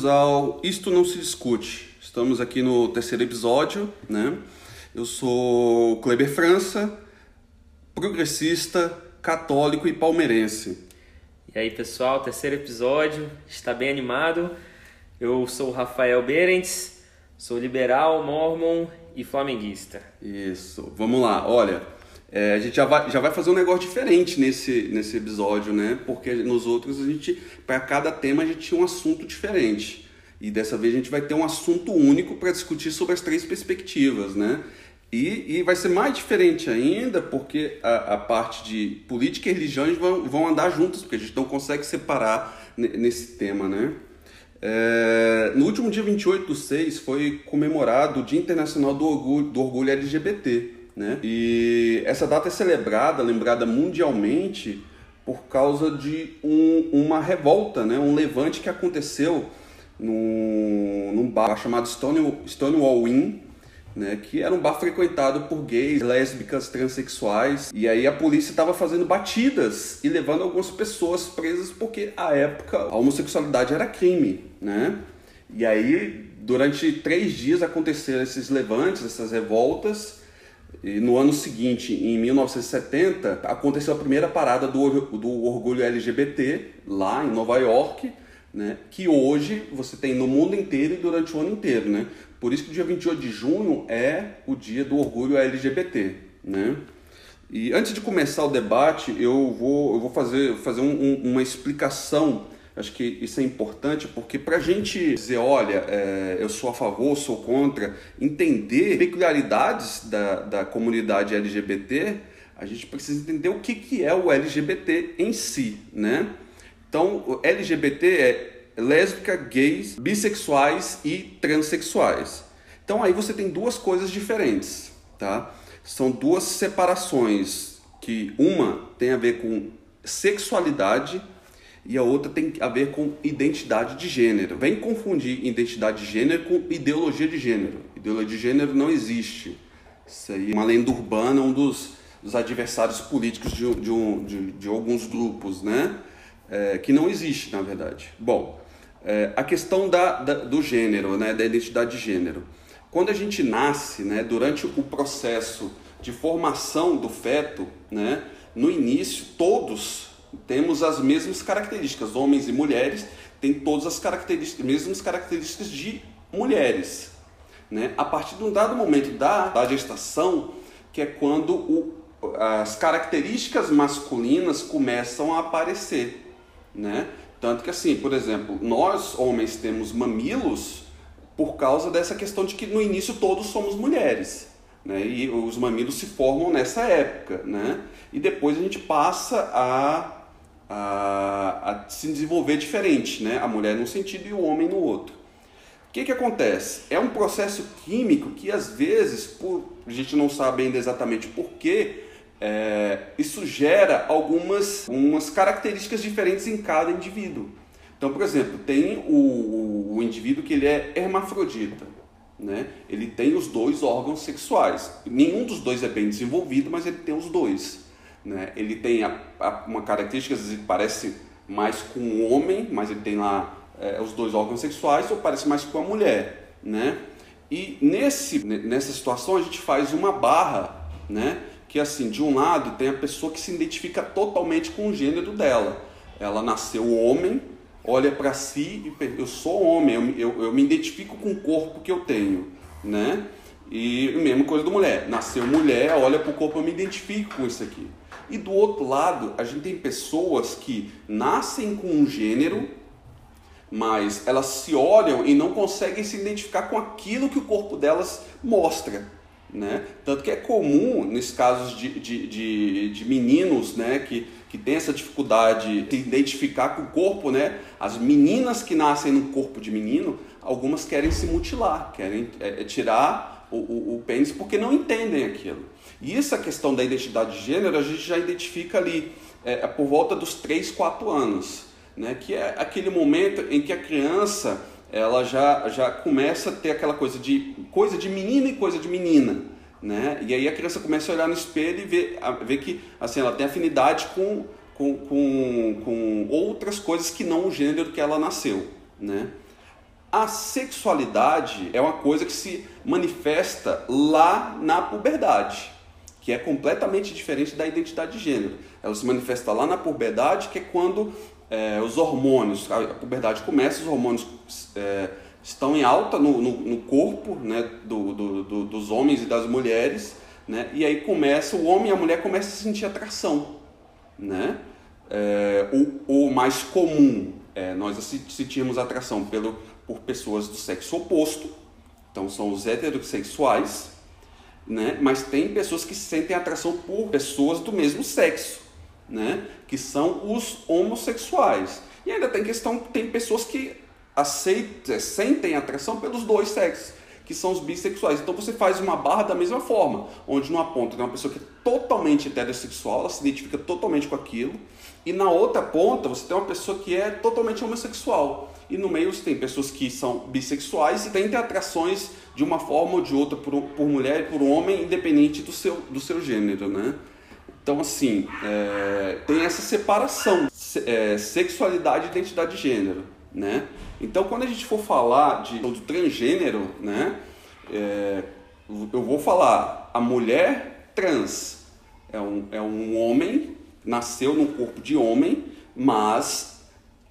bem-vindos ao Isto Não Se Discute. Estamos aqui no terceiro episódio, né? Eu sou Kleber França, progressista, católico e palmeirense. E aí, pessoal, terceiro episódio, está bem animado. Eu sou o Rafael Berends, sou liberal, mormon e flamenguista. Isso, vamos lá, olha. É, a gente já vai, já vai fazer um negócio diferente nesse, nesse episódio, né? Porque nos outros a gente, para cada tema, a gente tinha um assunto diferente. E dessa vez a gente vai ter um assunto único para discutir sobre as três perspectivas, né? E, e vai ser mais diferente ainda, porque a, a parte de política e religião vão, vão andar juntas, porque a gente não consegue separar nesse tema, né? É, no último dia 28 do 6 foi comemorado o Dia Internacional do Orgulho, do Orgulho LGBT. Né? E essa data é celebrada, lembrada mundialmente, por causa de um, uma revolta, né? um levante que aconteceu num, num bar chamado Stonewall, Inn, né, que era um bar frequentado por gays, lésbicas, transexuais. E aí a polícia estava fazendo batidas e levando algumas pessoas presas porque à época a homossexualidade era crime, né? E aí durante três dias aconteceram esses levantes, essas revoltas e no ano seguinte, em 1970, aconteceu a primeira parada do, do orgulho LGBT lá em Nova York, né, que hoje você tem no mundo inteiro e durante o ano inteiro. Né? Por isso que o dia 28 de junho é o dia do orgulho LGBT. Né? E antes de começar o debate, eu vou, eu vou fazer, fazer um, um, uma explicação Acho que isso é importante porque para a gente dizer, olha, é, eu sou a favor, sou contra, entender peculiaridades da, da comunidade LGBT, a gente precisa entender o que, que é o LGBT em si, né? Então, o LGBT é lésbica, gays, bissexuais e transexuais. Então aí você tem duas coisas diferentes, tá? São duas separações que uma tem a ver com sexualidade e a outra tem a ver com identidade de gênero. Vem confundir identidade de gênero com ideologia de gênero. Ideologia de gênero não existe. Isso aí é uma lenda urbana, um dos, dos adversários políticos de, de, um, de, de alguns grupos, né? É, que não existe, na verdade. Bom, é, a questão da, da, do gênero, né? da identidade de gênero. Quando a gente nasce, né? durante o processo de formação do feto, né? no início, todos temos as mesmas características, homens e mulheres têm todas as características, mesmas características de mulheres. Né? A partir de um dado momento da, da gestação, que é quando o, as características masculinas começam a aparecer. Né? Tanto que assim, por exemplo, nós homens temos mamilos por causa dessa questão de que no início todos somos mulheres. Né? E os mamilos se formam nessa época. Né? E depois a gente passa a a, a se desenvolver diferente, né? A mulher num sentido e o homem no outro. O que, que acontece? É um processo químico que às vezes, por, a gente não sabe ainda exatamente porquê, é, isso gera algumas, algumas características diferentes em cada indivíduo. Então, por exemplo, tem o, o, indivíduo que ele é hermafrodita. Né? Ele tem os dois órgãos sexuais. Nenhum dos dois é bem desenvolvido, mas ele tem os dois. Né? Ele tem a, a, uma característica que parece mais com o homem, mas ele tem lá é, os dois órgãos sexuais, ou parece mais com a mulher. Né? E nesse, nessa situação a gente faz uma barra, né? que assim, de um lado tem a pessoa que se identifica totalmente com o gênero dela. Ela nasceu homem, olha para si e eu sou homem, eu, eu, eu, me identifico com o corpo que eu tenho, né? E mesma coisa do mulher, nasceu mulher, olha para o corpo, eu me identifico com isso aqui. E do outro lado, a gente tem pessoas que nascem com um gênero, mas elas se olham e não conseguem se identificar com aquilo que o corpo delas mostra. Né? Tanto que é comum, nesses casos de, de, de, de meninos né, que, que têm essa dificuldade de identificar com o corpo, né? as meninas que nascem no corpo de menino, algumas querem se mutilar, querem é, é tirar o, o, o pênis porque não entendem aquilo. E essa questão da identidade de gênero a gente já identifica ali é, é, por volta dos 3, 4 anos, né? que é aquele momento em que a criança ela já, já começa a ter aquela coisa de coisa de menina e coisa de menina. Né? E aí a criança começa a olhar no espelho e ver, ver que assim, ela tem afinidade com, com, com, com outras coisas que não o gênero que ela nasceu. Né? A sexualidade é uma coisa que se manifesta lá na puberdade, que é completamente diferente da identidade de gênero. Ela se manifesta lá na puberdade, que é quando é, os hormônios, a puberdade começa, os hormônios é, estão em alta no, no, no corpo né, do, do, do, dos homens e das mulheres, né, e aí começa, o homem e a mulher começam a sentir atração. Né? É, o, o mais comum é nós sentirmos atração pelo por pessoas do sexo oposto, então são os heterossexuais, né? mas tem pessoas que sentem atração por pessoas do mesmo sexo, né? que são os homossexuais. E ainda tem questão, tem pessoas que aceitam, sentem atração pelos dois sexos, que são os bissexuais. Então você faz uma barra da mesma forma, onde numa ponta tem uma pessoa que é totalmente heterossexual, ela se identifica totalmente com aquilo, e na outra ponta você tem uma pessoa que é totalmente homossexual. E no meio você tem pessoas que são bissexuais e têm atrações de uma forma ou de outra por, por mulher e por homem, independente do seu, do seu gênero, né? Então, assim, é, tem essa separação, é, sexualidade e identidade de gênero, né? Então, quando a gente for falar de, do transgênero, né? É, eu vou falar a mulher trans é um, é um homem nasceu no corpo de homem, mas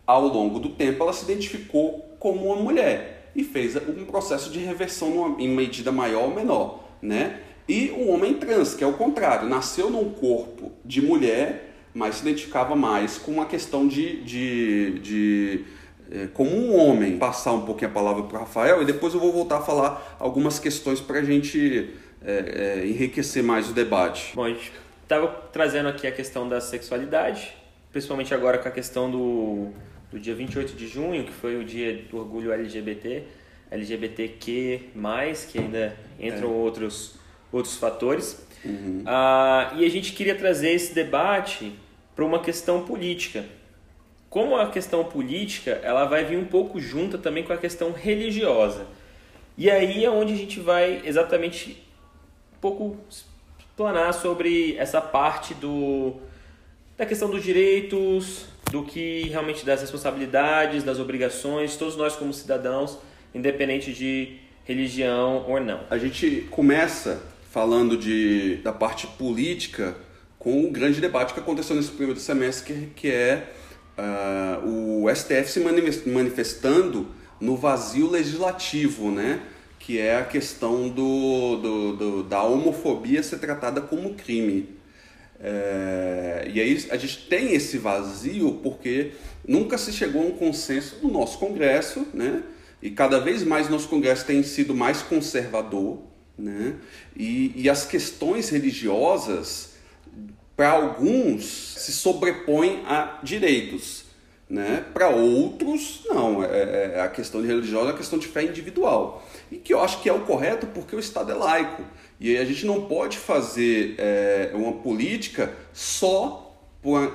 ao longo do tempo ela se identificou como uma mulher e fez um processo de reversão numa, em medida maior ou menor, né? E o homem trans, que é o contrário, nasceu num corpo de mulher, mas se identificava mais com uma questão de, de, de é, como um homem. Passar um pouquinho a palavra para o Rafael e depois eu vou voltar a falar algumas questões para a gente é, é, enriquecer mais o debate. Bom, a gente estava trazendo aqui a questão da sexualidade, principalmente agora com a questão do, do dia 28 de junho, que foi o dia do orgulho LGBT, LGBTQ+, que ainda entram é. outros, outros fatores. Uhum. Ah, e a gente queria trazer esse debate para uma questão política. Como a questão política, ela vai vir um pouco junta também com a questão religiosa. E aí é onde a gente vai exatamente um pouco explanar sobre essa parte do, da questão dos direitos, do que realmente das responsabilidades, das obrigações, todos nós como cidadãos, independente de religião ou não. A gente começa falando de, da parte política com o grande debate que aconteceu nesse primeiro semestre, que é uh, o STF se manifestando no vazio legislativo, né? Que é a questão do, do, do da homofobia ser tratada como crime. É, e aí a gente tem esse vazio porque nunca se chegou a um consenso no nosso Congresso, né? E cada vez mais nosso Congresso tem sido mais conservador, né? E, e as questões religiosas, para alguns, se sobrepõem a direitos. Né? Para outros, não. É, é, é, a questão de religiosa é uma questão de fé individual. E que eu acho que é o correto porque o Estado é laico. E a gente não pode fazer é, uma política só por uma,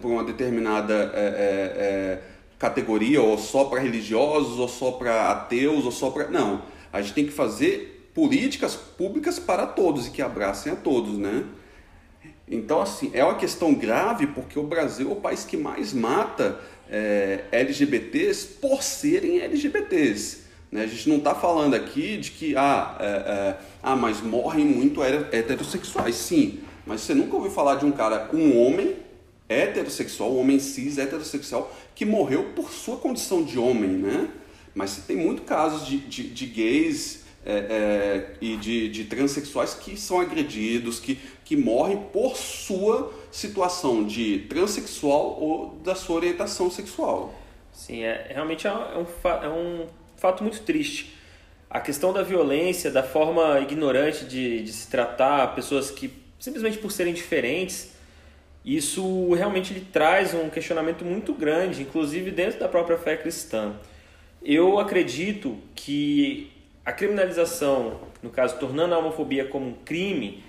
por uma determinada é, é, categoria, ou só para religiosos, ou só para ateus, ou só para. Não. A gente tem que fazer políticas públicas para todos e que abracem a todos, né? Então, assim, é uma questão grave porque o Brasil é o país que mais mata é, LGBTs por serem LGBTs. Né? A gente não está falando aqui de que, ah, é, é, ah, mas morrem muito heterossexuais. Sim, mas você nunca ouviu falar de um cara, um homem heterossexual, um homem cis heterossexual, que morreu por sua condição de homem, né? Mas você tem muito casos de, de, de gays é, é, e de, de transexuais que são agredidos, que, que morrem por sua situação de transexual ou da sua orientação sexual. Sim, é, realmente é um, é um fato muito triste. A questão da violência, da forma ignorante de, de se tratar pessoas que simplesmente por serem diferentes, isso realmente lhe traz um questionamento muito grande, inclusive dentro da própria fé cristã. Eu acredito que a criminalização, no caso, tornando a homofobia como um crime,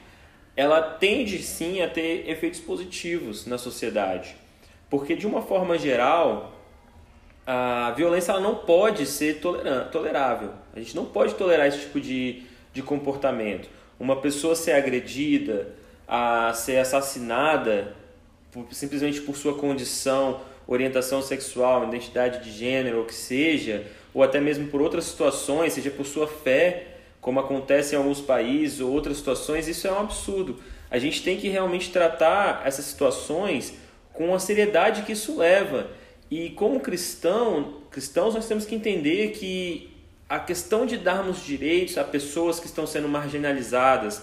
ela tende sim a ter efeitos positivos na sociedade. Porque, de uma forma geral, a violência ela não pode ser tolerável. A gente não pode tolerar esse tipo de, de comportamento. Uma pessoa ser agredida, a ser assassinada por, simplesmente por sua condição, orientação sexual, identidade de gênero, ou que seja, ou até mesmo por outras situações, seja por sua fé, como acontece em alguns países ou outras situações, isso é um absurdo. A gente tem que realmente tratar essas situações com a seriedade que isso leva. E como cristão, cristãos, nós temos que entender que a questão de darmos direitos a pessoas que estão sendo marginalizadas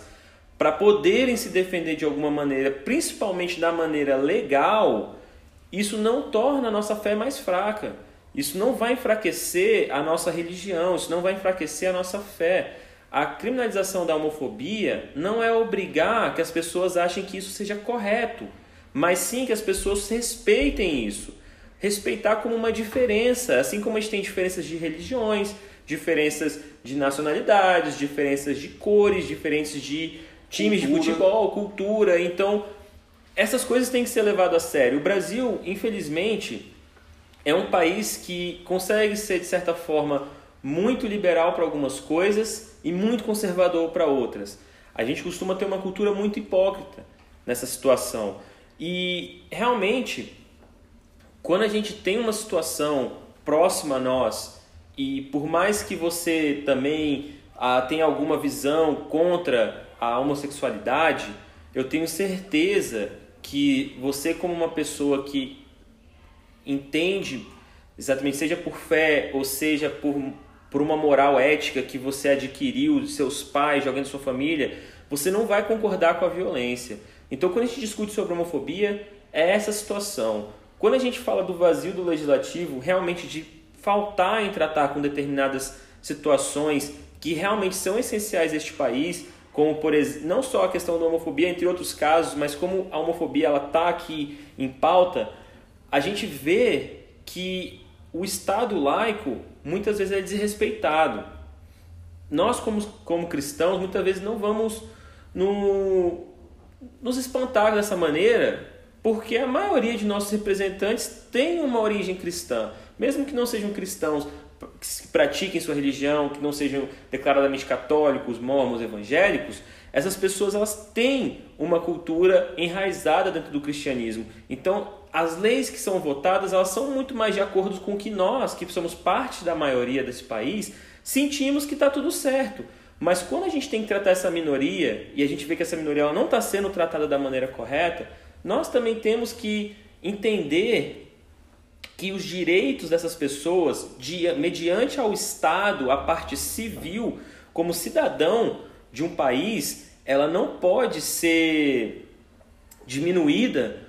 para poderem se defender de alguma maneira, principalmente da maneira legal, isso não torna a nossa fé mais fraca. Isso não vai enfraquecer a nossa religião, isso não vai enfraquecer a nossa fé. A criminalização da homofobia não é obrigar que as pessoas achem que isso seja correto, mas sim que as pessoas respeitem isso. Respeitar como uma diferença, assim como a gente tem diferenças de religiões, diferenças de nacionalidades, diferenças de cores, diferenças de times cultura. de futebol, cultura. Então, essas coisas têm que ser levadas a sério. O Brasil, infelizmente, é um país que consegue ser, de certa forma, muito liberal para algumas coisas e muito conservador para outras. A gente costuma ter uma cultura muito hipócrita nessa situação. E realmente, quando a gente tem uma situação próxima a nós, e por mais que você também ah, tenha alguma visão contra a homossexualidade, eu tenho certeza que você, como uma pessoa que entende exatamente, seja por fé ou seja por, por uma moral ética que você adquiriu de seus pais, de alguém da sua família, você não vai concordar com a violência. Então, quando a gente discute sobre homofobia, é essa situação. Quando a gente fala do vazio do legislativo, realmente de faltar em tratar com determinadas situações que realmente são essenciais a este país, como por não só a questão da homofobia, entre outros casos, mas como a homofobia ela está aqui em pauta, a gente vê que o Estado laico muitas vezes é desrespeitado. Nós, como, como cristãos, muitas vezes não vamos no, nos espantar dessa maneira, porque a maioria de nossos representantes tem uma origem cristã, mesmo que não sejam cristãos que pratiquem sua religião, que não sejam declaradamente católicos, mormons, evangélicos, essas pessoas elas têm uma cultura enraizada dentro do cristianismo. Então, as leis que são votadas, elas são muito mais de acordo com o que nós, que somos parte da maioria desse país, sentimos que está tudo certo. Mas quando a gente tem que tratar essa minoria e a gente vê que essa minoria não está sendo tratada da maneira correta, nós também temos que entender que os direitos dessas pessoas, de, mediante ao Estado, a parte civil, como cidadão de um país, ela não pode ser diminuída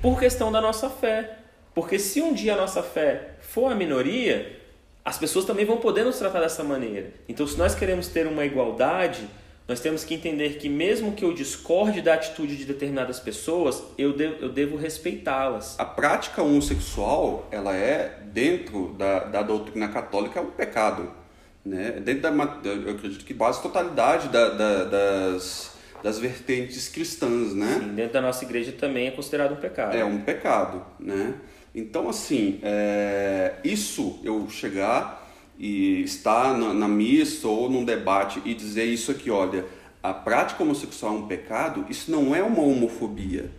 por questão da nossa fé. Porque se um dia a nossa fé for a minoria, as pessoas também vão poder nos tratar dessa maneira. Então, se nós queremos ter uma igualdade, nós temos que entender que mesmo que eu discorde da atitude de determinadas pessoas, eu devo, eu devo respeitá-las. A prática homossexual, ela é, dentro da, da doutrina católica, um pecado. Né? Dentro da, eu acredito que quase totalidade da, da, das, das vertentes cristãs, né? Sim, dentro da nossa igreja também é considerado um pecado. É um pecado, né? Então, assim, é, isso eu chegar e estar na, na missa ou num debate e dizer isso aqui, olha, a prática homossexual é um pecado, isso não é uma homofobia.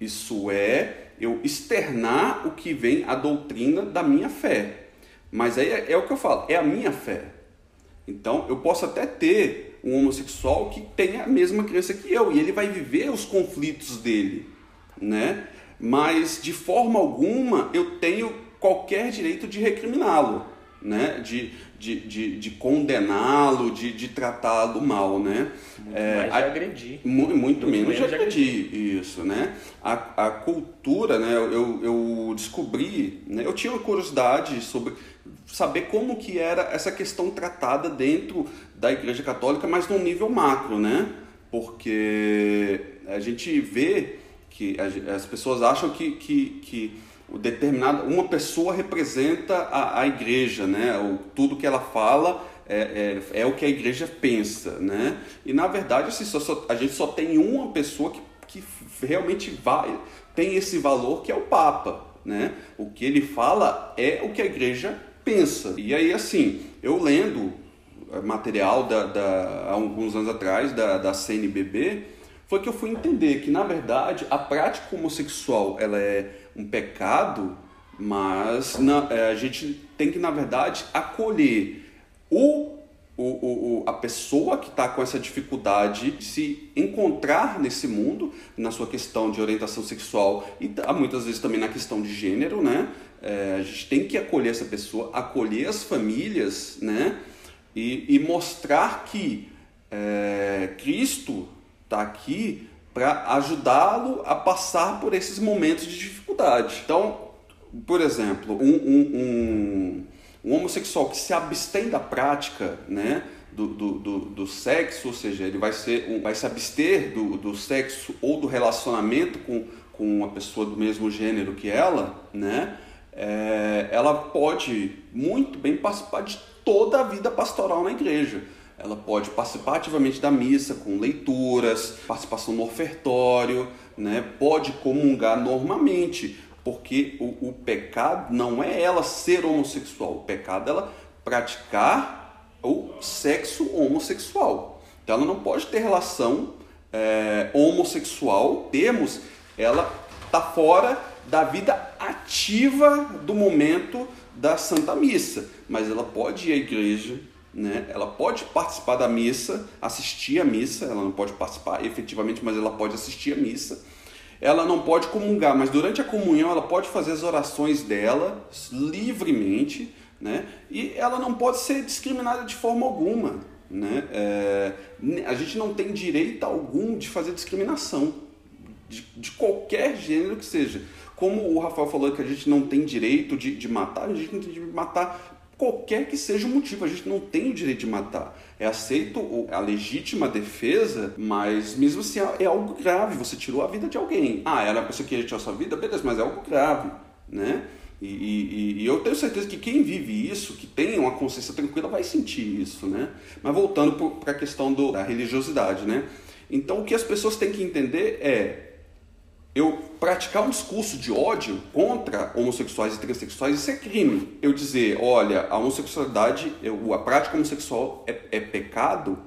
Isso é eu externar o que vem a doutrina da minha fé. Mas aí é, é, o que eu falo, é a minha fé. Então eu posso até ter um homossexual que tenha a mesma crença que eu e ele vai viver os conflitos dele, né? Mas de forma alguma eu tenho qualquer direito de recriminá-lo né? de, de, de, de condená-lo, de, de tratá-lo mal. Né? Muito é, mais de agredir. Muito, muito, menos, menos de agredir, agredir, isso. Né? A, a cultura, né? eu, eu descobri, né? eu tinha uma curiosidade sobre saber como que era essa questão tratada dentro da Igreja Católica, mas num nível macro, né? Porque a gente vê que as pessoas acham que, que, que determinada uma pessoa representa a, a igreja, né? O, tudo que ela fala é, é, é, o que a igreja pensa, né? E na verdade assim, só, só, a gente só tem uma pessoa que, que realmente vai tem esse valor que é o Papa, né? O que ele fala é o que a igreja pensa. E aí assim, eu lendo material da, da há alguns anos atrás da, da CNBB foi que eu fui entender que na verdade a prática homossexual ela é um pecado Mas na, é, a gente tem que, na verdade, acolher o, o, o, a pessoa que está com essa dificuldade de se encontrar nesse mundo, na sua questão de orientação sexual e muitas vezes também na questão de gênero, né? É, a gente tem que acolher essa pessoa, acolher as famílias, né? E, e mostrar que é, Cristo está aqui para ajudá-lo a passar por esses momentos de dificuldade. Então, por exemplo, um, um, um, um homossexual que se abstém da prática, né? Do, do, do, do, sexo, ou seja, ele vai, ser, vai se abster do, do sexo ou do relacionamento com, com uma pessoa do mesmo gênero que ela, né? É, ela pode muito bem participar de toda a vida pastoral na igreja. Ela pode participar ativamente da missa com leituras, participação no ofertório, né? pode comungar normalmente, porque o, o pecado não é ela ser homossexual, o pecado é ela praticar o sexo homossexual. Então ela não pode ter relação é, homossexual, temos, ela está fora da vida ativa do momento da Santa Missa, mas ela pode ir à igreja, né? Ela pode participar da missa, assistir a missa, ela não pode participar efetivamente, mas ela pode assistir a missa ela não pode comungar, mas durante a comunhão ela pode fazer as orações dela livremente, né? E ela não pode ser discriminada de forma alguma, né? É, a gente não tem direito algum de fazer discriminação de, de, qualquer gênero que seja. Como o Rafael falou que a gente não tem direito de, de matar, a gente não tem direito de matar qualquer que seja o motivo, a gente não tem o direito de matar. É aceito a legítima defesa, mas mesmo assim é algo grave, você tirou a vida de alguém. Ah, era a pessoa que tirar a sua vida? Beleza, mas é algo grave, né? E, e, e, eu tenho certeza que quem vive isso, que tem uma consciência tranquila, vai sentir isso, né? Mas voltando para a questão do, da religiosidade, né? Então o que as pessoas têm que entender é eu praticar um discurso de ódio contra homossexuais e transexuais, isso é crime. Eu dizer, olha, a homossexualidade, a prática homossexual é, é, pecado,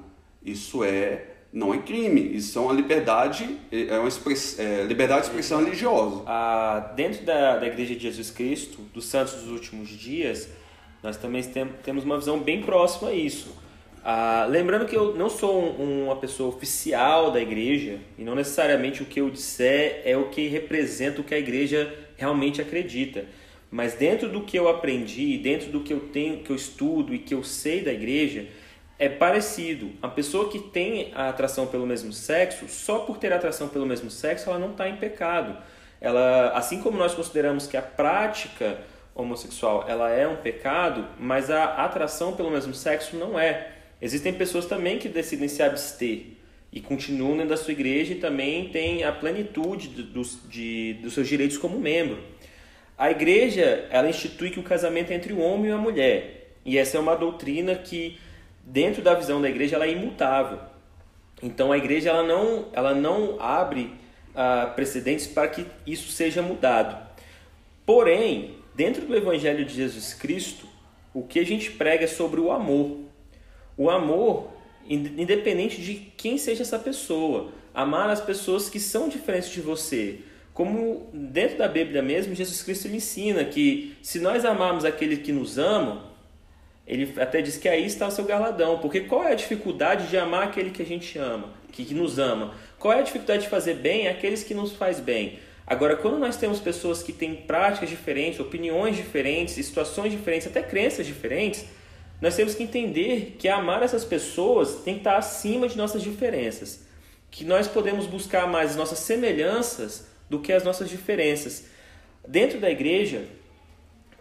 isso é não é crime, isso é uma liberdade, é uma express, é, liberdade de expressão religiosa. Ah, dentro da, da Igreja de Jesus Cristo, dos Santos dos Últimos Dias, nós também tem, temos uma visão bem próxima a isso. Ah, lembrando que eu não sou um, uma pessoa oficial da igreja e não necessariamente o que eu disser é o que representa o que a igreja realmente acredita. Mas dentro do que eu aprendi, dentro do que eu tenho, que eu estudo e que eu sei da igreja, é parecido. A pessoa que tem a atração pelo mesmo sexo, só por ter atração pelo mesmo sexo, ela não está em pecado. Ela, assim como nós consideramos que a prática homossexual ela é um pecado, mas a atração pelo mesmo sexo não é. Existem pessoas também que decidem se abster e continuam dentro da sua igreja e também têm a plenitude dos, de, dos seus direitos como membro. A igreja, ela institui que o casamento é entre o homem e a mulher. E essa é uma doutrina que, dentro da visão da igreja, ela é imutável. Então a igreja ela não, ela não abre ah, precedentes para que isso seja mudado. Porém, dentro do Evangelho de Jesus Cristo, o que a gente prega é sobre o amor. O amor, independente de quem seja essa pessoa, amar as pessoas que são diferentes de você. Como dentro da Bíblia mesmo, Jesus Cristo lhe ensina que se nós amarmos aquele que nos ama, ele até diz que aí está o seu galadão. Porque qual é a dificuldade de amar aquele que a gente ama, que, que nos ama? Qual é a dificuldade de fazer bem aqueles que nos faz bem? Agora, quando nós temos pessoas que têm práticas diferentes, opiniões diferentes, situações diferentes, até crenças diferentes, nós temos que entender que amar essas pessoas tem que estar acima de nossas diferenças. Que nós podemos buscar mais as nossas semelhanças do que as nossas diferenças. Dentro da igreja,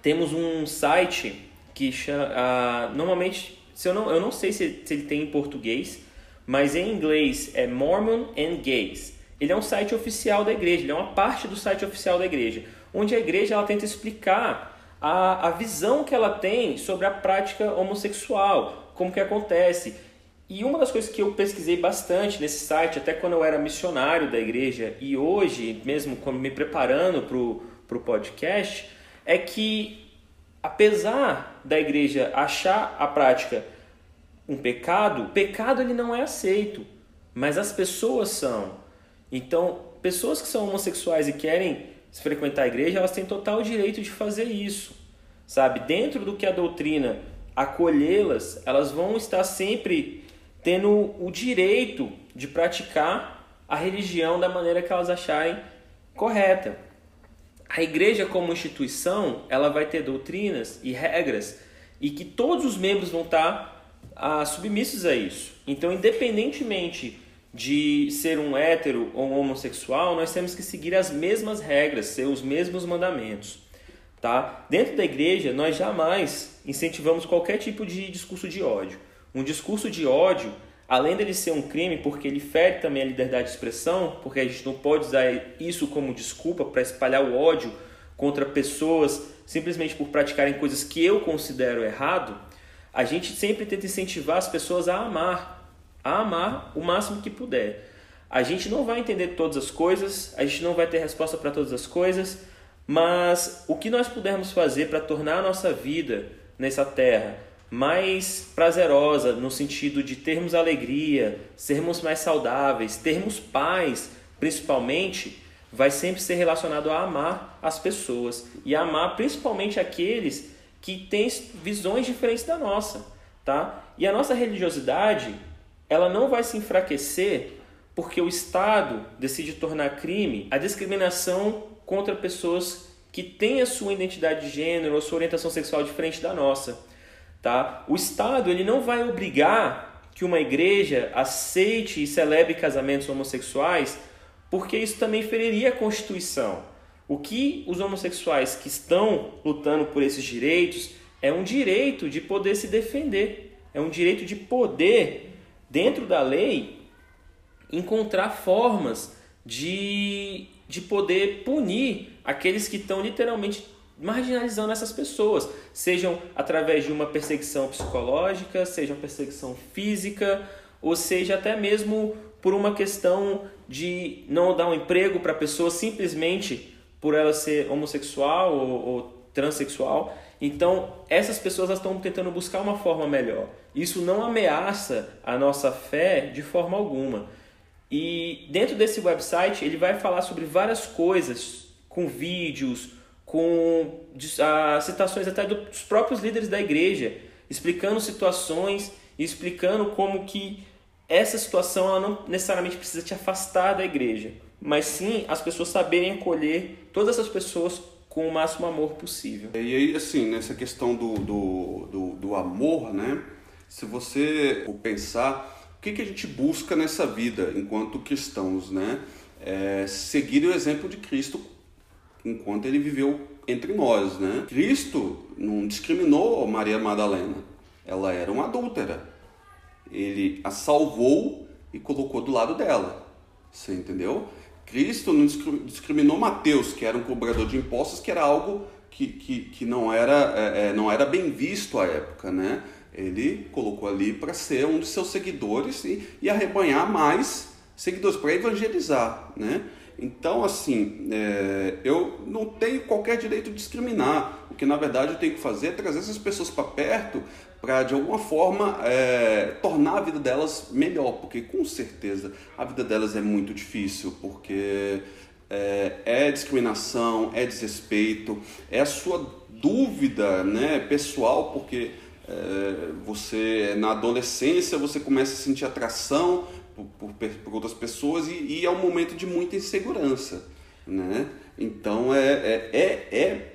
temos um site que chama, uh, normalmente, se eu, não, eu não sei se, se ele tem em português, mas em inglês é Mormon and Gays. Ele é um site oficial da igreja, ele é uma parte do site oficial da igreja, onde a igreja ela tenta explicar a, a visão que ela tem sobre a prática homossexual, como que acontece. E uma das coisas que eu pesquisei bastante nesse site, até quando eu era missionário da igreja e hoje, mesmo quando me preparando para o podcast, é que apesar da igreja achar a prática um pecado, o pecado ele não é aceito, mas as pessoas são. Então, pessoas que são homossexuais e querem frequentar a igreja, elas têm total direito de fazer isso, sabe? Dentro do que a doutrina acolhê-las, elas vão estar sempre tendo o direito de praticar a religião da maneira que elas acharem correta. A igreja como instituição, ela vai ter doutrinas e regras e que todos os membros vão estar ah, submissos a isso. Então, independentemente de ser um hétero ou um homossexual, nós temos que seguir as mesmas regras, ser os mesmos mandamentos. Tá? Dentro da igreja, nós jamais incentivamos qualquer tipo de discurso de ódio. Um discurso de ódio, além dele ser um crime, porque ele fere também a liberdade de expressão, porque a gente não pode usar isso como desculpa para espalhar o ódio contra pessoas simplesmente por praticarem coisas que eu considero errado, a gente sempre tenta incentivar as pessoas a amar, a amar o máximo que puder. A gente não vai entender todas as coisas, a gente não vai ter resposta para todas as coisas, mas o que nós pudermos fazer para tornar a nossa vida nessa terra mais prazerosa, no sentido de termos alegria, sermos mais saudáveis, termos paz, principalmente, vai sempre ser relacionado a amar as pessoas e amar principalmente aqueles que têm visões diferentes da nossa, tá? E a nossa religiosidade, ela não vai se enfraquecer porque o Estado decide tornar crime a discriminação contra pessoas que têm a sua identidade de gênero ou sua orientação sexual diferente da nossa. Tá? O Estado ele não vai obrigar que uma igreja aceite e celebre casamentos homossexuais, porque isso também feriria a Constituição. O que os homossexuais que estão lutando por esses direitos é um direito de poder se defender, é um direito de poder dentro da lei, encontrar formas de, de poder punir aqueles que estão literalmente marginalizando essas pessoas, sejam através de uma perseguição psicológica, seja uma perseguição física, ou seja até mesmo por uma questão de não dar um emprego para a pessoa simplesmente por ela ser homossexual ou, ou transexual. Então, essas pessoas estão tentando buscar uma forma melhor. Isso não ameaça a nossa fé de forma alguma. E dentro desse website, ele vai falar sobre várias coisas, com vídeos, com ah, citações até dos próprios líderes da igreja, explicando situações e explicando como que essa situação ela não necessariamente precisa te afastar da igreja, mas sim as pessoas saberem acolher todas essas pessoas com o máximo amor possível. E aí, assim, nessa questão do, do, do, do amor, né? Se você pensar, o que, que a gente busca nessa vida enquanto cristãos, né? É seguir o exemplo de Cristo enquanto ele viveu entre nós, né? Cristo não discriminou Maria Madalena. Ela era uma adúltera. Ele a salvou e colocou do lado dela. Você entendeu? Cristo não discriminou Mateus, que era um cobrador de impostos, que era algo que, que, que não, era, é, é, não era bem visto à época, né? Ele colocou ali para ser um de seus seguidores e, e arrebanhar mais seguidores, para evangelizar, né? Então, assim, é, eu não tenho qualquer direito de discriminar. O que na verdade eu tenho que fazer é trazer essas pessoas para perto para de alguma forma é, tornar a vida delas melhor, porque com certeza a vida delas é muito difícil, porque é, é discriminação, é desrespeito, é a sua dúvida né, pessoal, porque é, você na adolescência você começa a sentir atração por, por, por outras pessoas e, e, é um momento de muita insegurança, né? Então é, é, é, é,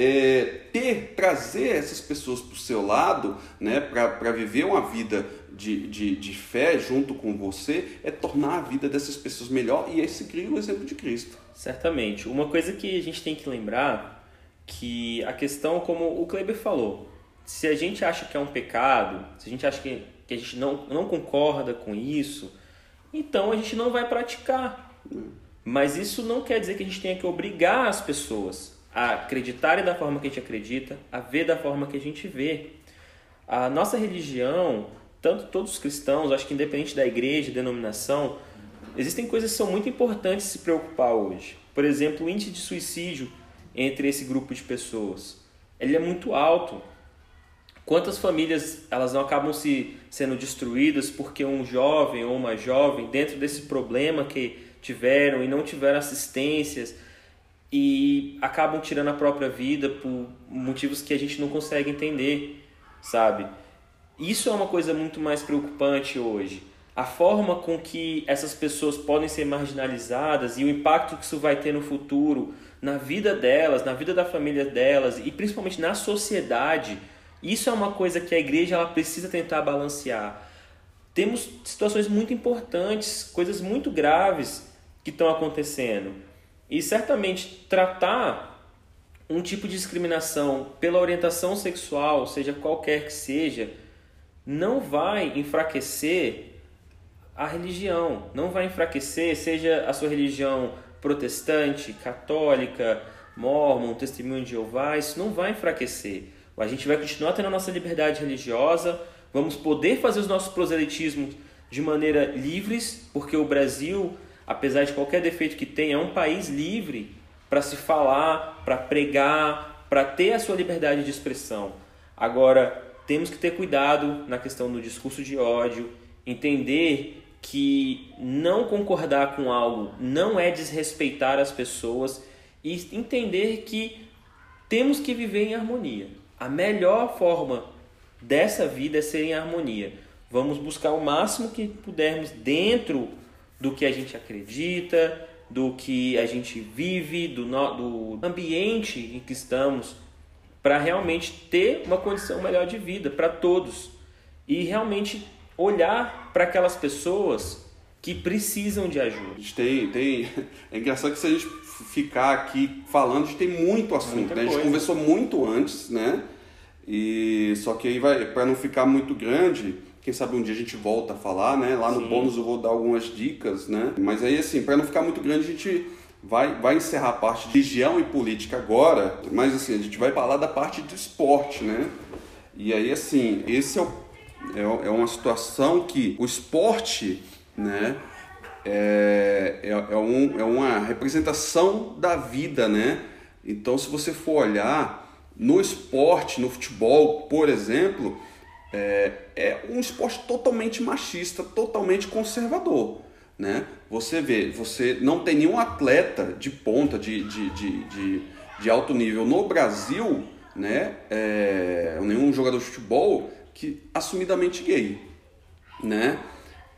é ter, trazer essas pessoas para o seu lado, né? Para viver uma vida de, de, de fé junto com você, é tornar a vida dessas pessoas melhor e esse cria o exemplo de Cristo. Certamente. Uma coisa que a gente tem que lembrar que a questão, como o Kleber falou, se a gente acha que é um pecado, se a gente acha que que a gente não, não concorda com isso, então a gente não vai praticar. Mas isso não quer dizer que a gente tenha que obrigar as pessoas a acreditarem da forma que a gente acredita, a ver da forma que a gente vê. A nossa religião, tanto todos os cristãos, acho que independente da igreja, denominação, existem coisas que são muito importantes se preocupar hoje. Por exemplo, o índice de suicídio entre esse grupo de pessoas. Ele é muito alto. Quantas famílias elas não acabam se sendo destruídas porque um jovem ou uma jovem dentro desse problema que tiveram e não tiveram assistências e acabam tirando a própria vida por motivos que a gente não consegue entender, sabe? Isso é uma coisa muito mais preocupante hoje. A forma com que essas pessoas podem ser marginalizadas e o impacto que isso vai ter no futuro na vida delas, na vida da família delas e principalmente na sociedade, isso é uma coisa que a igreja ela precisa tentar balancear. Temos situações muito importantes, coisas muito graves que estão acontecendo. E certamente tratar um tipo de discriminação pela orientação sexual, seja qualquer que seja, não vai enfraquecer a religião, não vai enfraquecer, seja a sua religião protestante, católica, mormon, testemunho de Jeová, isso não vai enfraquecer. A gente vai continuar tendo a nossa liberdade religiosa, vamos poder fazer os nossos proselitismos de maneira livres, porque o Brasil apesar de qualquer defeito que tenha, é um país livre para se falar, para pregar, para ter a sua liberdade de expressão. Agora, temos que ter cuidado na questão do discurso de ódio, entender que não concordar com algo não é desrespeitar as pessoas e entender que temos que viver em harmonia. A melhor forma dessa vida é ser em harmonia. Vamos buscar o máximo que pudermos dentro do que a gente acredita, do que a gente vive, do, do ambiente em que estamos, para realmente ter uma condição melhor de vida para todos e realmente olhar para aquelas pessoas que precisam de ajuda. A gente tem, tem, é engraçado que se a gente ficar aqui falando, a gente tem muito assunto. Né? A gente conversou muito antes, né? E só que aí vai para não ficar muito grande quem sabe um dia a gente volta a falar, né? Lá no Sim. bônus eu vou dar algumas dicas, né? Mas aí, assim, para não ficar muito grande, a gente vai, vai encerrar a parte de religião e política agora, mas assim, a gente vai falar da parte do esporte, né? E aí, assim, esse é, o, é, é uma situação que o esporte, né? É, é, é, um, é uma representação da vida, né? Então, se você for olhar no esporte, no futebol, por exemplo, é, é um esporte totalmente machista, totalmente conservador. Né? Você vê, você não tem nenhum atleta de ponta, de, de, de, de, de alto nível no Brasil, né? É, nenhum jogador de futebol que assumidamente gay. Né?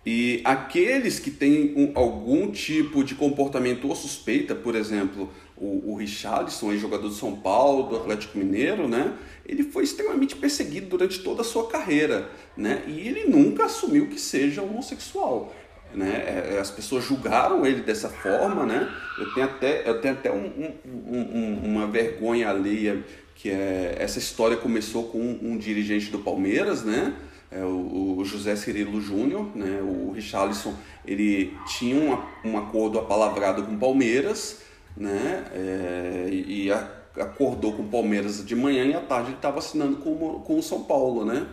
E aqueles que têm um, algum tipo de comportamento ou suspeita, por exemplo, o, o Richarlison, jogador do São Paulo, do Atlético Mineiro, né? Ele foi extremamente perseguido durante toda a sua carreira, né? E ele nunca assumiu que seja homossexual. Né? É, é, as pessoas julgaram ele dessa forma, né? Eu tenho até, eu tenho até um, um, um, uma vergonha alheia que é essa história começou com um, dirigente do Palmeiras, né? É o, o, José Cirilo Júnior, né? O Richarlison, ele tinha um acordo apalavrado com o Palmeiras né? É, e acordou com o Palmeiras de manhã e à tarde ele estava assinando com, com o São Paulo, né?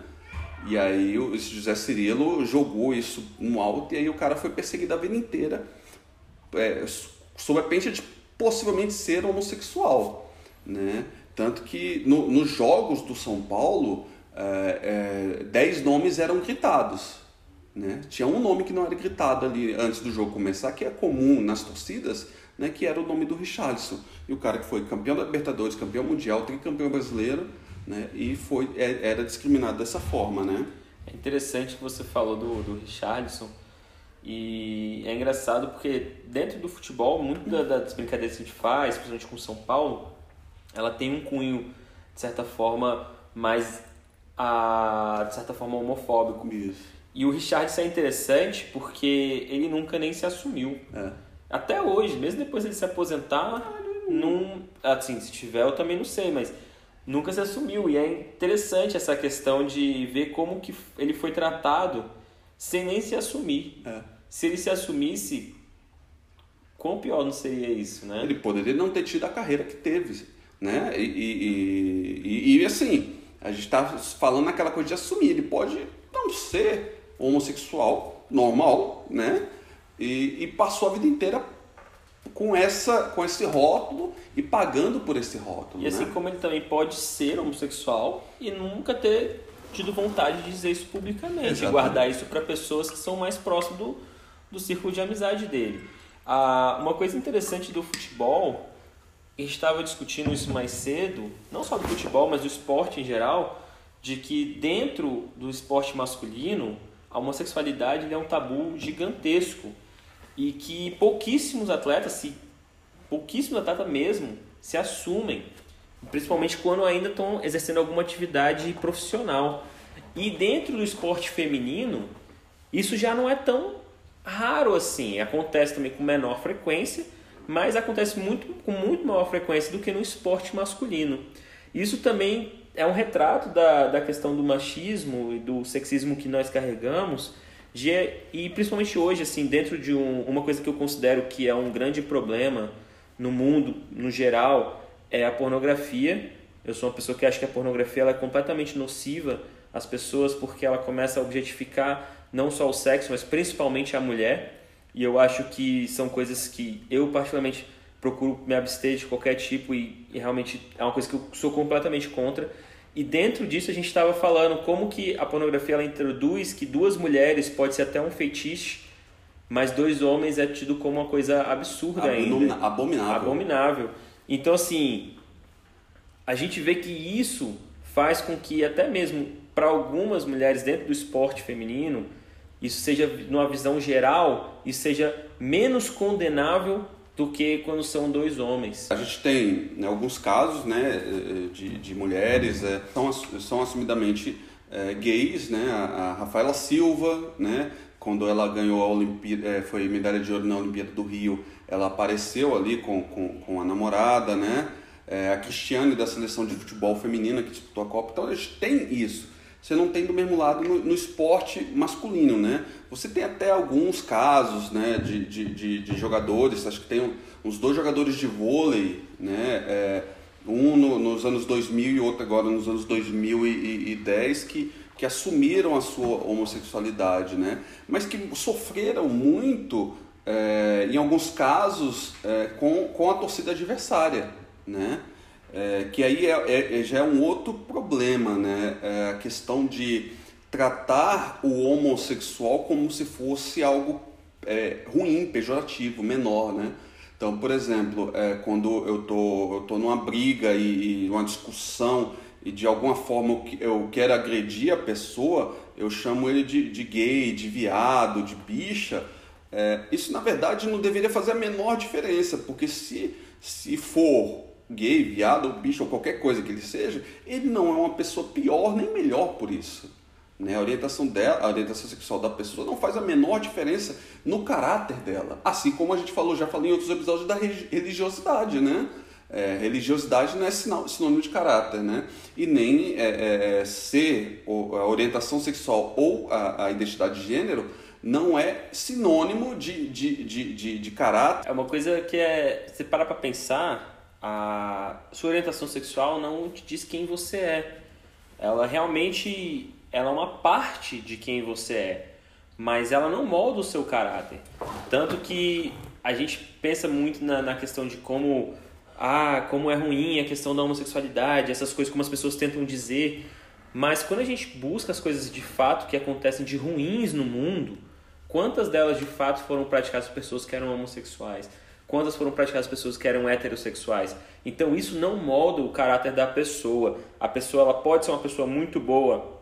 E aí o José Cirilo jogou isso no alto e aí o cara foi perseguido a vida inteira é, sob a pena de possivelmente ser homossexual, né? Tanto que no, nos jogos do São Paulo, é, é, dez nomes eram gritados. Né? Tinha um nome que não era gritado ali antes do jogo começar, que é comum nas torcidas, né, que era o nome do Richarlison. E o cara que foi campeão da Libertadores, campeão mundial, tricampeão brasileiro, né, e foi, é, era discriminado dessa forma, né? É interessante que você falou do, do Richarlison, e é engraçado porque dentro do futebol, muito das brincadeiras que a gente faz, principalmente com São Paulo, ela tem um cunho, de certa forma, mais, a, de certa forma, homofóbico. Isso. E o Richardson é interessante porque ele nunca nem se assumiu. É. Até hoje, mesmo depois de ele se aposentar, não, assim, se tiver eu também não sei, mas nunca se assumiu. E é interessante essa questão de ver como que ele foi tratado sem nem se assumir. É. Se ele se assumisse, quão pior não seria isso, né? Ele poderia não ter tido a carreira que teve, né? E, e, e, e assim, a gente está falando naquela coisa de assumir. Ele pode não ser homossexual normal, né? E, e passou a vida inteira com essa com esse rótulo e pagando por esse rótulo. E assim né? como ele também pode ser homossexual e nunca ter tido vontade de dizer isso publicamente, Exatamente. guardar isso para pessoas que são mais próximas do, do círculo de amizade dele. Ah, uma coisa interessante do futebol a gente estava discutindo isso mais cedo, não só do futebol, mas do esporte em geral, de que dentro do esporte masculino, a homossexualidade é um tabu gigantesco e que pouquíssimos atletas, se pouquíssimos atletas mesmo, se assumem, principalmente quando ainda estão exercendo alguma atividade profissional. E dentro do esporte feminino, isso já não é tão raro assim, acontece também com menor frequência, mas acontece muito, com muito maior frequência do que no esporte masculino. Isso também é um retrato da, da questão do machismo e do sexismo que nós carregamos, de, e principalmente hoje, assim, dentro de um, uma coisa que eu considero que é um grande problema no mundo, no geral, é a pornografia. Eu sou uma pessoa que acha que a pornografia ela é completamente nociva às pessoas porque ela começa a objetificar não só o sexo, mas principalmente a mulher. E eu acho que são coisas que eu, particularmente, procuro me abster de qualquer tipo e, e realmente é uma coisa que eu sou completamente contra. E dentro disso a gente estava falando como que a pornografia ela introduz que duas mulheres pode ser até um feitiço, mas dois homens é tido como uma coisa absurda ainda. Abominável. Abominável. Então, assim, a gente vê que isso faz com que até mesmo para algumas mulheres dentro do esporte feminino, isso seja, numa visão geral, isso seja menos condenável do que quando são dois homens. A gente tem né, alguns casos né, de, de mulheres é, são, são assumidamente é, gays, né? A, a, Rafaela Silva, né? Quando ela ganhou a Olimpíada, é, foi medalha de ouro na Olimpíada do Rio, ela apareceu ali com, com, com a namorada, né? É, a Cristiane da seleção de futebol feminina que disputou a Copa, então a gente tem isso você não tem do mesmo lado no, no, esporte masculino, né? Você tem até alguns casos, né, de, de, de, de jogadores, acho que tem uns dois jogadores de vôlei, né, é, um no, nos anos 2000 e outro agora nos anos 2010, que, que assumiram a sua homossexualidade, né? Mas que sofreram muito, é, em alguns casos, é, com, com a torcida adversária, né? É, que aí é, é, é, já é um outro problema, né? É a questão de tratar o homossexual como se fosse algo é, ruim, pejorativo, menor, né? Então, por exemplo, é, quando eu tô, eu tô numa briga e, e uma discussão e de alguma forma eu quero agredir a pessoa, eu chamo ele de, de gay, de viado, de bicha. Isso na verdade não deveria fazer a menor diferença, porque se, se for gay, viado, ou bicho, ou qualquer coisa que ele seja, ele não é uma pessoa pior nem melhor por isso. Né? A orientação dela, a orientação sexual da pessoa não faz a menor diferença no caráter dela. Assim como a gente falou, já falei em outros episódios da religiosidade, né? É, religiosidade não é sinal, sinônimo de caráter, né? E nem é, é, é ser a orientação sexual ou a, a, identidade de gênero não é sinônimo de, de, de, de, de caráter. É uma coisa que é. Você para pra pensar, a sua orientação sexual não te diz quem você é. Ela realmente ela é uma parte de quem você é, mas ela não molda o seu caráter. Tanto que a gente pensa muito na, na questão de como ah, como é ruim a questão da homossexualidade, essas coisas como as pessoas tentam dizer, mas quando a gente busca as coisas de fato que acontecem de ruins no mundo, quantas delas de fato foram praticadas por pessoas que eram homossexuais? Quantas foram praticadas pessoas que eram heterossexuais. Então isso não molda o caráter da pessoa. A pessoa ela pode ser uma pessoa muito boa,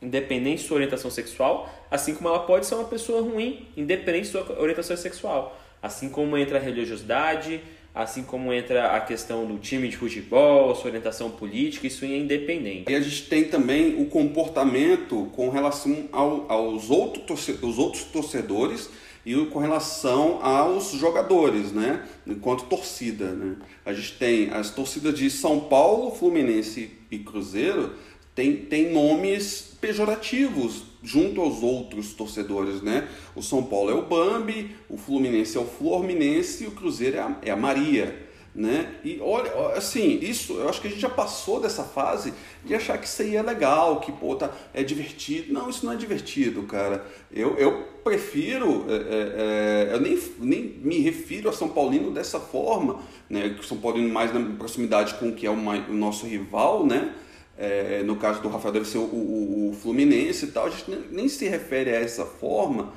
independente de sua orientação sexual, assim como ela pode ser uma pessoa ruim, independente de sua orientação sexual. Assim como entra a religiosidade, assim como entra a questão do time de futebol, sua orientação política, isso é independente. E a gente tem também o comportamento com relação ao, aos outros, os outros torcedores e com relação aos jogadores, né? Enquanto torcida, né? A gente tem as torcidas de São Paulo, Fluminense e Cruzeiro tem, tem nomes pejorativos junto aos outros torcedores, né? O São Paulo é o Bambi, o Fluminense é o Fluminense e o Cruzeiro é a, é a Maria né? E olha, assim, isso, eu acho que a gente já passou dessa fase de achar que isso aí é legal, que pô, tá, é divertido. Não, isso não é divertido, cara. Eu, eu prefiro, é, é, é eu nem, nem me refiro a São Paulino dessa forma, né? São Paulino mais na proximidade com o que é o, o nosso rival, né? É, no caso do Rafael deve ser o, o, o Fluminense e tal, a gente nem, nem se refere a essa forma,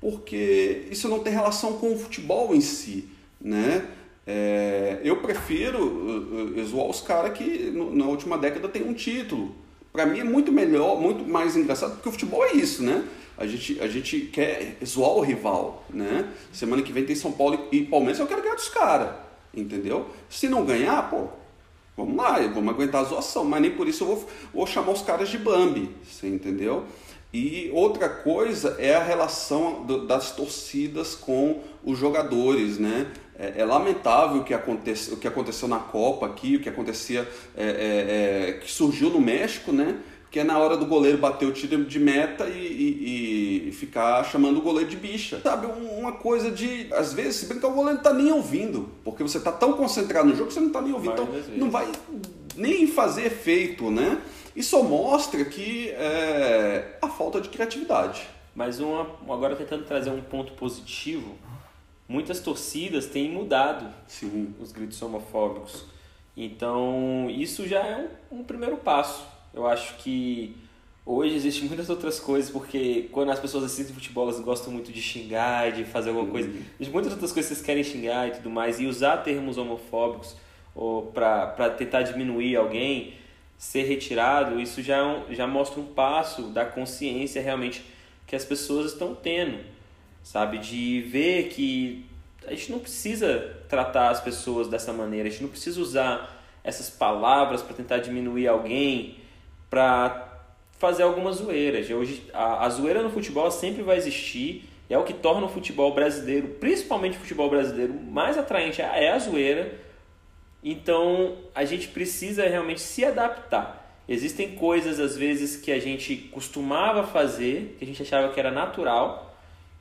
porque isso não tem relação com o futebol em si, né? É, eu prefiro uh, uh, zoar os caras que na última década tem um título. Para mim é muito melhor, muito mais engraçado, porque o futebol é isso, né? A gente, a gente quer zoar o rival, né? Semana que vem tem São Paulo e Palmeiras, eu quero ganhar dos caras, entendeu? Se não ganhar, pô, vamos lá, vamos aguentar a zoação, mas nem por isso eu vou, vou chamar os caras de Bambi, você entendeu? E outra coisa é a relação do, das torcidas com os jogadores, né? É, é lamentável o que, aconteceu, o que aconteceu na Copa aqui, o que acontecia, é, é, é, que surgiu no México, né? Que é na hora do goleiro bater o tiro de meta e, e, e ficar chamando o goleiro de bicha. Sabe, uma coisa de. Às vezes, se brincar, o goleiro não tá nem ouvindo. Porque você tá tão concentrado no jogo que você não tá nem ouvindo. Então, não vai nem fazer efeito, né? Isso mostra que é, a falta de criatividade. Mas uma, agora tentando trazer um ponto positivo, muitas torcidas têm mudado Sim. os gritos homofóbicos. Então, isso já é um, um, primeiro passo. Eu acho que hoje existem muitas outras coisas, porque quando as pessoas assistem futebol, elas gostam muito de xingar, de fazer alguma coisa. Uhum. Existem muitas outras coisas que vocês querem xingar e tudo mais, e usar termos homofóbicos para tentar diminuir alguém ser retirado, isso já, é já mostra um passo da consciência realmente que as pessoas estão tendo, sabe? De ver que a gente não precisa tratar as pessoas dessa maneira, a gente não precisa usar essas palavras para tentar diminuir alguém, para fazer alguma zoeira. Hoje, a, a zoeira no futebol sempre vai existir, é o que torna o futebol brasileiro, principalmente o futebol brasileiro, mais atraente é a zoeira então a gente precisa realmente se adaptar. Existem coisas às vezes que a gente costumava fazer, que a gente achava que era natural,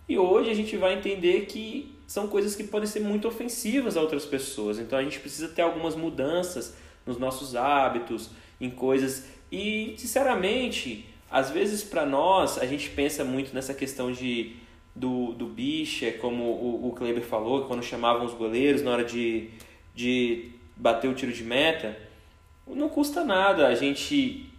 e hoje a gente vai entender que são coisas que podem ser muito ofensivas a outras pessoas. Então a gente precisa ter algumas mudanças nos nossos hábitos, em coisas. E, sinceramente, às vezes para nós, a gente pensa muito nessa questão de do, do bicha, como o, o Kleber falou, quando chamavam os goleiros na hora de, de bater o tiro de meta, não custa nada a gente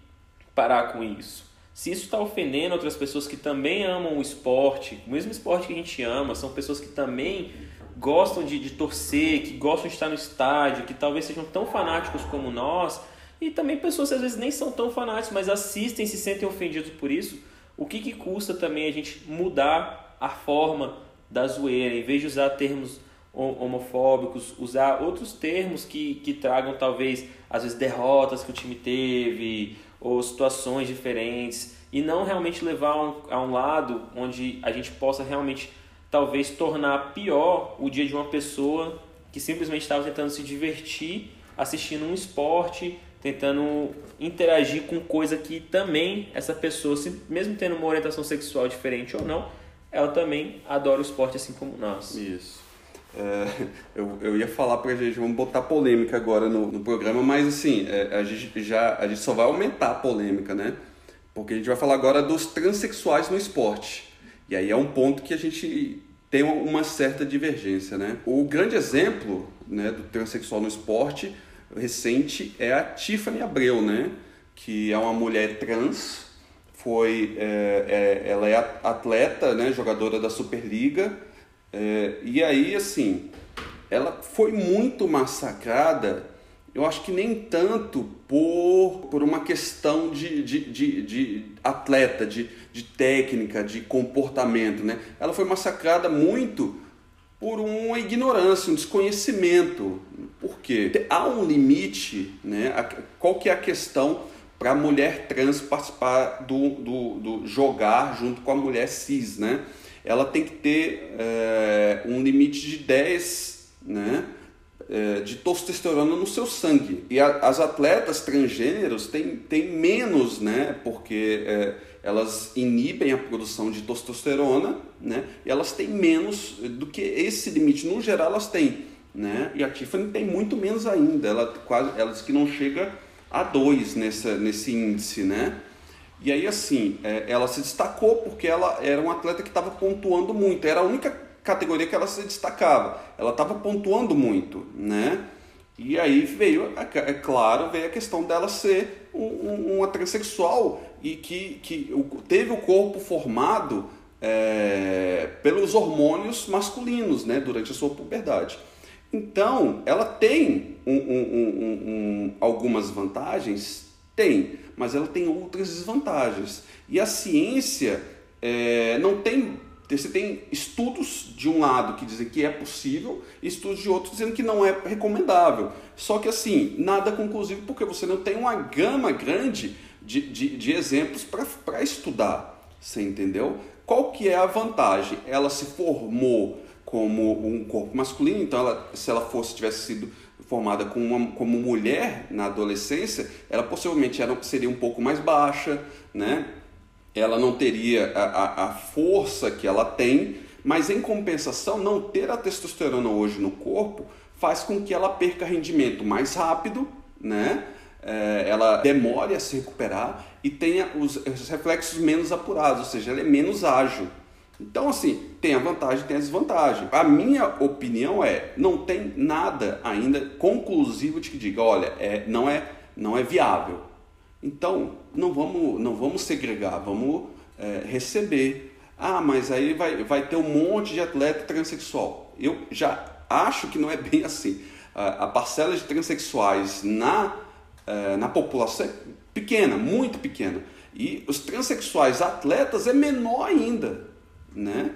parar com isso. Se isso está ofendendo outras pessoas que também amam o esporte, o mesmo esporte que a gente ama, são pessoas que também gostam de, de torcer, que gostam de estar no estádio, que talvez sejam tão fanáticos como nós, e também pessoas que às vezes nem são tão fanáticos, mas assistem e se sentem ofendidos por isso. O que, que custa também a gente mudar a forma da zoeira, em vez de usar termos homofóbicos, usar outros termos que, que tragam talvez às vezes derrotas que o time teve ou situações diferentes e não realmente levar a um lado onde a gente possa realmente talvez tornar pior o dia de uma pessoa que simplesmente estava tentando se divertir assistindo um esporte, tentando interagir com coisa que também essa pessoa, mesmo tendo uma orientação sexual diferente ou não, ela também adora o esporte assim como nós. Isso. É, eu, eu ia falar pra gente, vamos botar polêmica agora no, no programa, mas assim, é, a, gente já, a gente só vai aumentar a polêmica, né? Porque a gente vai falar agora dos transexuais no esporte. E aí é um ponto que a gente tem uma certa divergência, né? O grande exemplo né, do transexual no esporte recente é a Tiffany Abreu, né? Que é uma mulher trans, foi, é, é, ela é atleta, né, jogadora da Superliga, é, e aí, assim, ela foi muito massacrada, eu acho que nem tanto por, por uma questão de, de, de, de atleta, de, de técnica, de comportamento, né? Ela foi massacrada muito por uma ignorância, um desconhecimento. Por quê? Há um limite, né? Qual que é a questão para a mulher trans participar do, do, do jogar junto com a mulher cis, né? Ela tem que ter é, um limite de 10 né, é, de testosterona no seu sangue. E a, as atletas transgêneros têm, têm menos, né, porque é, elas inibem a produção de testosterona né, e elas têm menos do que esse limite. No geral, elas têm. Né? E a Tiffany tem muito menos ainda. Ela, quase, ela diz que não chega a 2 nesse índice. Né? E aí, assim, é, ela se destacou porque ela era um atleta que estava pontuando muito. Era a única categoria que ela se destacava. Ela estava pontuando muito, né? E aí veio, é claro, veio a questão dela ser um, um, uma transexual e que, que teve o corpo formado é, pelos hormônios masculinos, né? Durante a sua puberdade. Então, ela tem um, um, um, algumas vantagens? Tem, mas ela tem outras desvantagens. E a ciência é, não tem. Você tem estudos de um lado que dizem que é possível, e estudos de outro dizendo que não é recomendável. Só que assim, nada conclusivo, porque você não tem uma gama grande de, de, de exemplos para estudar. Você entendeu? Qual que é a vantagem? Ela se formou como um corpo masculino, então ela, se ela fosse tivesse sido formada como, uma, como mulher na adolescência, ela possivelmente era, seria um pouco mais baixa, né? ela não teria a, a, a força que ela tem, mas em compensação, não ter a testosterona hoje no corpo faz com que ela perca rendimento mais rápido, né? É, ela demore a se recuperar e tenha os, os reflexos menos apurados, ou seja, ela é menos ágil. Então, assim, tem a vantagem tem a desvantagem. A minha opinião é, não tem nada ainda conclusivo de que diga, olha, é, não, é, não é viável. Então, não vamos, não vamos segregar, vamos é, receber. Ah, mas aí vai, vai ter um monte de atleta transexual. Eu já acho que não é bem assim. A, a parcela de transexuais na, é, na população é pequena, muito pequena. E os transexuais atletas é menor ainda né?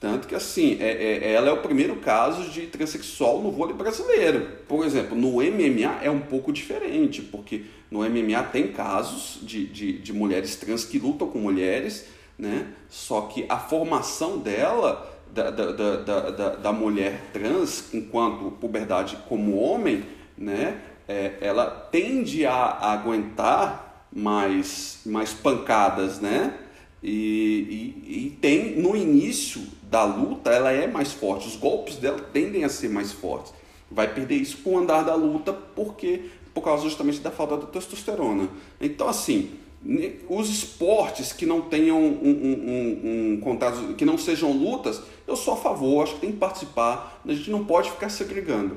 Tanto que assim, é, é, ela é o primeiro caso de transexual no vôlei brasileiro. Por exemplo, no MMA é um pouco diferente, porque no MMA tem casos de, de, de mulheres trans que lutam com mulheres, né? Só que a formação dela, da, da, da, da, da mulher trans, enquanto puberdade como homem, né? É, ela tende a, a aguentar mais, mais pancadas, né? E, e, e, tem no início da luta ela é mais forte, os golpes dela tendem a ser mais fortes. Vai perder isso com o andar da luta porque por causa justamente da falta da testosterona. Então assim, os esportes que não tenham um, um, um, um contato, que não sejam lutas, eu sou a favor, acho que tem que participar, a gente não pode ficar segregando.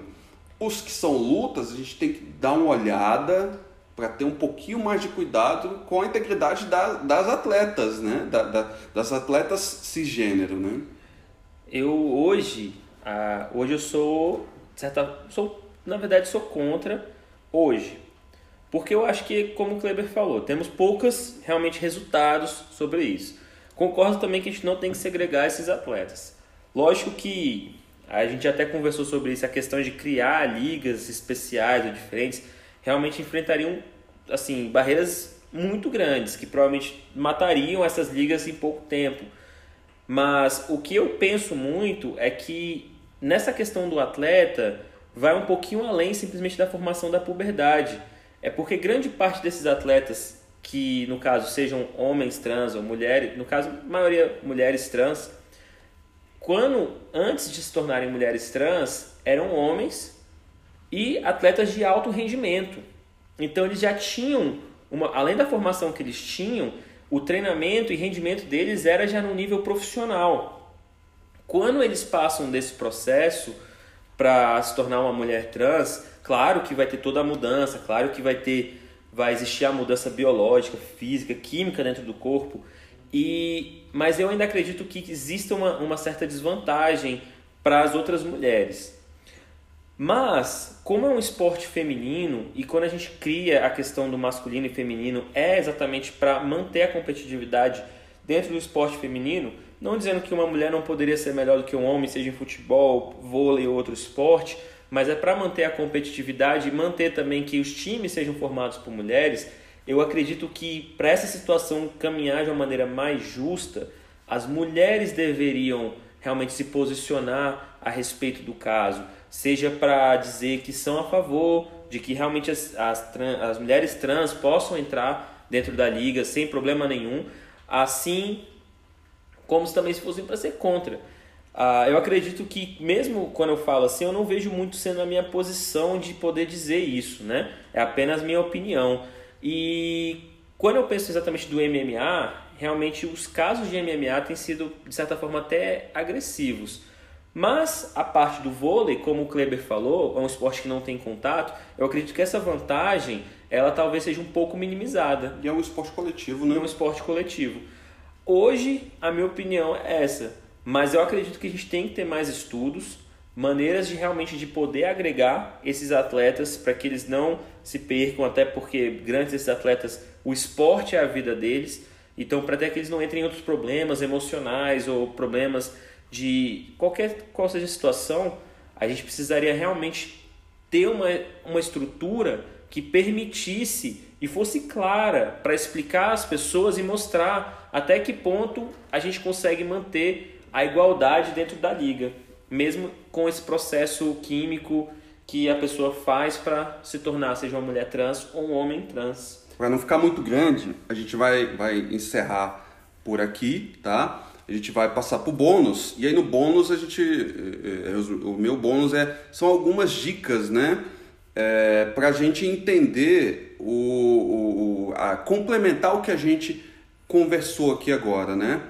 Os que são lutas, a gente tem que dar uma olhada, para ter um pouquinho mais de cuidado com a integridade da, das atletas, né? Da, da, das atletas cisgênero, né? Eu hoje, ah, hoje eu sou, certa, sou, na verdade sou contra hoje, porque eu acho que, como o Kleber falou, temos poucos realmente resultados sobre isso. Concordo também que a gente não tem que segregar esses atletas. Lógico que a gente até conversou sobre isso, a questão de criar ligas especiais ou diferentes realmente enfrentariam assim barreiras muito grandes que provavelmente matariam essas ligas em pouco tempo. Mas o que eu penso muito é que nessa questão do atleta vai um pouquinho além simplesmente da formação da puberdade. É porque grande parte desses atletas que no caso sejam homens trans ou mulheres, no caso maioria mulheres trans, quando antes de se tornarem mulheres trans eram homens e atletas de alto rendimento. Então eles já tinham, uma, além da formação que eles tinham, o treinamento e rendimento deles era já no nível profissional. Quando eles passam desse processo para se tornar uma mulher trans, claro que vai ter toda a mudança, claro que vai ter vai existir a mudança biológica, física, química dentro do corpo. E mas eu ainda acredito que existe uma, uma certa desvantagem para as outras mulheres. Mas, como é um esporte feminino e quando a gente cria a questão do masculino e feminino é exatamente para manter a competitividade dentro do esporte feminino, não dizendo que uma mulher não poderia ser melhor do que um homem, seja em futebol, vôlei ou outro esporte, mas é para manter a competitividade e manter também que os times sejam formados por mulheres. Eu acredito que para essa situação caminhar de uma maneira mais justa, as mulheres deveriam realmente se posicionar a respeito do caso seja para dizer que são a favor de que realmente as, as, as mulheres trans possam entrar dentro da liga sem problema nenhum, assim como se também se fossem para ser contra. Uh, eu acredito que, mesmo quando eu falo assim, eu não vejo muito sendo a minha posição de poder dizer isso, né? É apenas minha opinião. E quando eu penso exatamente do MMA, realmente os casos de MMA têm sido, de certa forma, até agressivos. Mas a parte do vôlei, como o Kleber falou, é um esporte que não tem contato. Eu acredito que essa vantagem, ela talvez seja um pouco minimizada. E é um esporte coletivo, né? É um esporte coletivo. Hoje, a minha opinião é essa. Mas eu acredito que a gente tem que ter mais estudos maneiras de realmente de poder agregar esses atletas para que eles não se percam, até porque grandes esses atletas, o esporte é a vida deles, então para até que eles não entrem em outros problemas emocionais ou problemas de qualquer qual seja a situação, a gente precisaria realmente ter uma, uma estrutura que permitisse e fosse clara para explicar às pessoas e mostrar até que ponto a gente consegue manter a igualdade dentro da liga, mesmo com esse processo químico que a pessoa faz para se tornar, seja uma mulher trans ou um homem trans. Para não ficar muito grande, a gente vai, vai encerrar por aqui, tá? A gente vai passar para o bônus, e aí no bônus a gente. Eh, eh, o meu bônus é, são algumas dicas, né? é, para a gente entender o, o, a complementar o que a gente conversou aqui agora, né?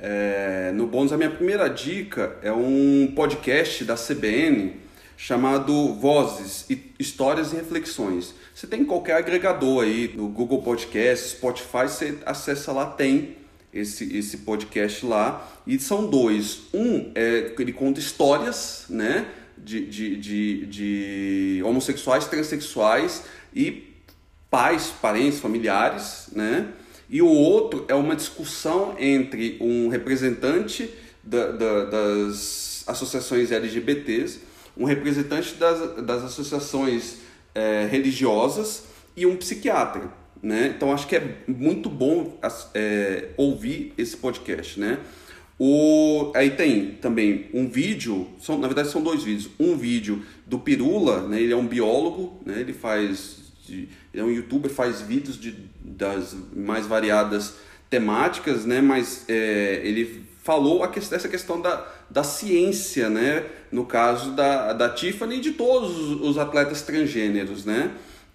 É, no bônus, a minha primeira dica é um podcast da CBN chamado Vozes, Histórias e Reflexões. Você tem qualquer agregador aí, no Google Podcast, Spotify, você acessa lá, tem esse, esse podcast lá. E são dois. Um é ele conta histórias, né? de, de, de, de homossexuais, transexuais e pais, parentes, familiares, né? E o outro é uma discussão entre um representante da, da, das associações LGBTs, um representante das, das associações é, religiosas e um psiquiatra. Né? Então acho que é muito bom é, ouvir esse podcast. Né? O, aí tem também um vídeo, são, na verdade são dois vídeos. Um vídeo do Pirula, né, ele é um biólogo, né, ele faz. Ele é um youtuber, faz vídeos de, das mais variadas temáticas, né, mas é, ele falou a que, essa questão da, da ciência, né, no caso da, da Tiffany e de todos os atletas transgêneros. Né.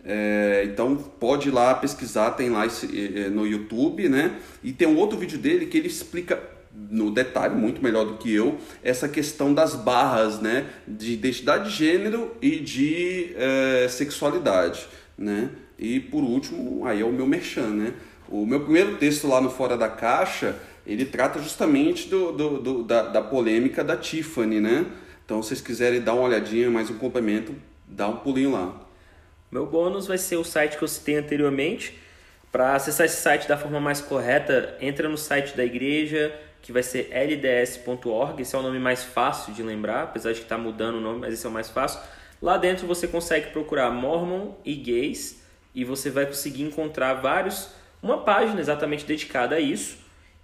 É, então pode ir lá pesquisar, tem lá esse, no YouTube, né? E tem um outro vídeo dele que ele explica no detalhe, muito melhor do que eu, essa questão das barras, né, de identidade de gênero e de é, sexualidade, né. E por último, aí é o meu merchan, né. O meu primeiro texto lá no Fora da Caixa, ele trata justamente do, do, do da, da polêmica da Tiffany, né. Então, se vocês quiserem dar uma olhadinha, mais um complemento, dá um pulinho lá. Meu bônus vai ser o site que eu citei anteriormente. Para acessar esse site da forma mais correta, entra no site da igreja, que vai ser lds.org. Esse é o nome mais fácil de lembrar, apesar de que está mudando o nome, mas esse é o mais fácil. Lá dentro você consegue procurar Mormon e gays e você vai conseguir encontrar vários, uma página exatamente dedicada a isso.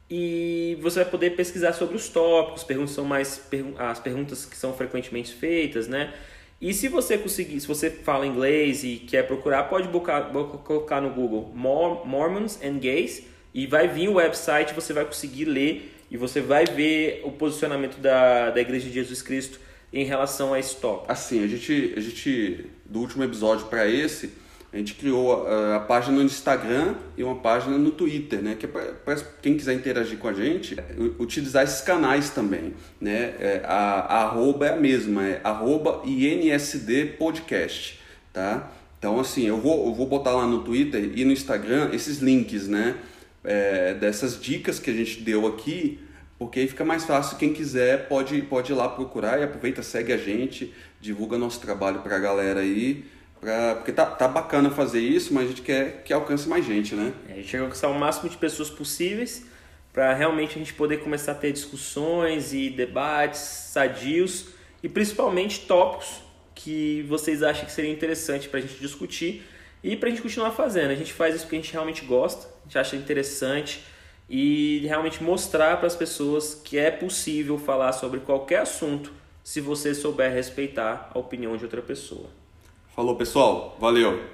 E você vai poder pesquisar sobre os tópicos, perguntas são mais as perguntas que são frequentemente feitas, né? E se você conseguir, se você fala inglês e quer procurar, pode colocar no Google Mormons and Gays e vai vir o website, você vai conseguir ler e você vai ver o posicionamento da, da Igreja de Jesus Cristo em relação a esse tópico. Assim, a gente, a gente do último episódio para esse, a gente criou a, a, página no Instagram e uma página no Twitter, né? Que é para quem quiser interagir com a gente, utilizar esses canais também, né? É, a, a arroba é a mesma, é arroba INSD Podcast, tá? Então, assim, eu vou, eu vou botar lá no Twitter e no Instagram esses links, né? é, dessas dicas que a gente deu aqui, porque aí fica mais fácil. Quem quiser pode, pode ir lá procurar e aproveita, segue a gente, divulga nosso trabalho para a galera aí. Pra, porque tá, tá bacana fazer isso, mas a gente quer que alcance mais gente, né? É, a gente quer alcançar o máximo de pessoas possíveis para realmente a gente poder começar a ter discussões e debates sadios e principalmente tópicos que vocês acham que seria interessante para a gente discutir e para a gente continuar fazendo. A gente faz isso porque a gente realmente gosta, a gente acha interessante e realmente mostrar para as pessoas que é possível falar sobre qualquer assunto se você souber respeitar a opinião de outra pessoa. Falou, pessoal. Valeu.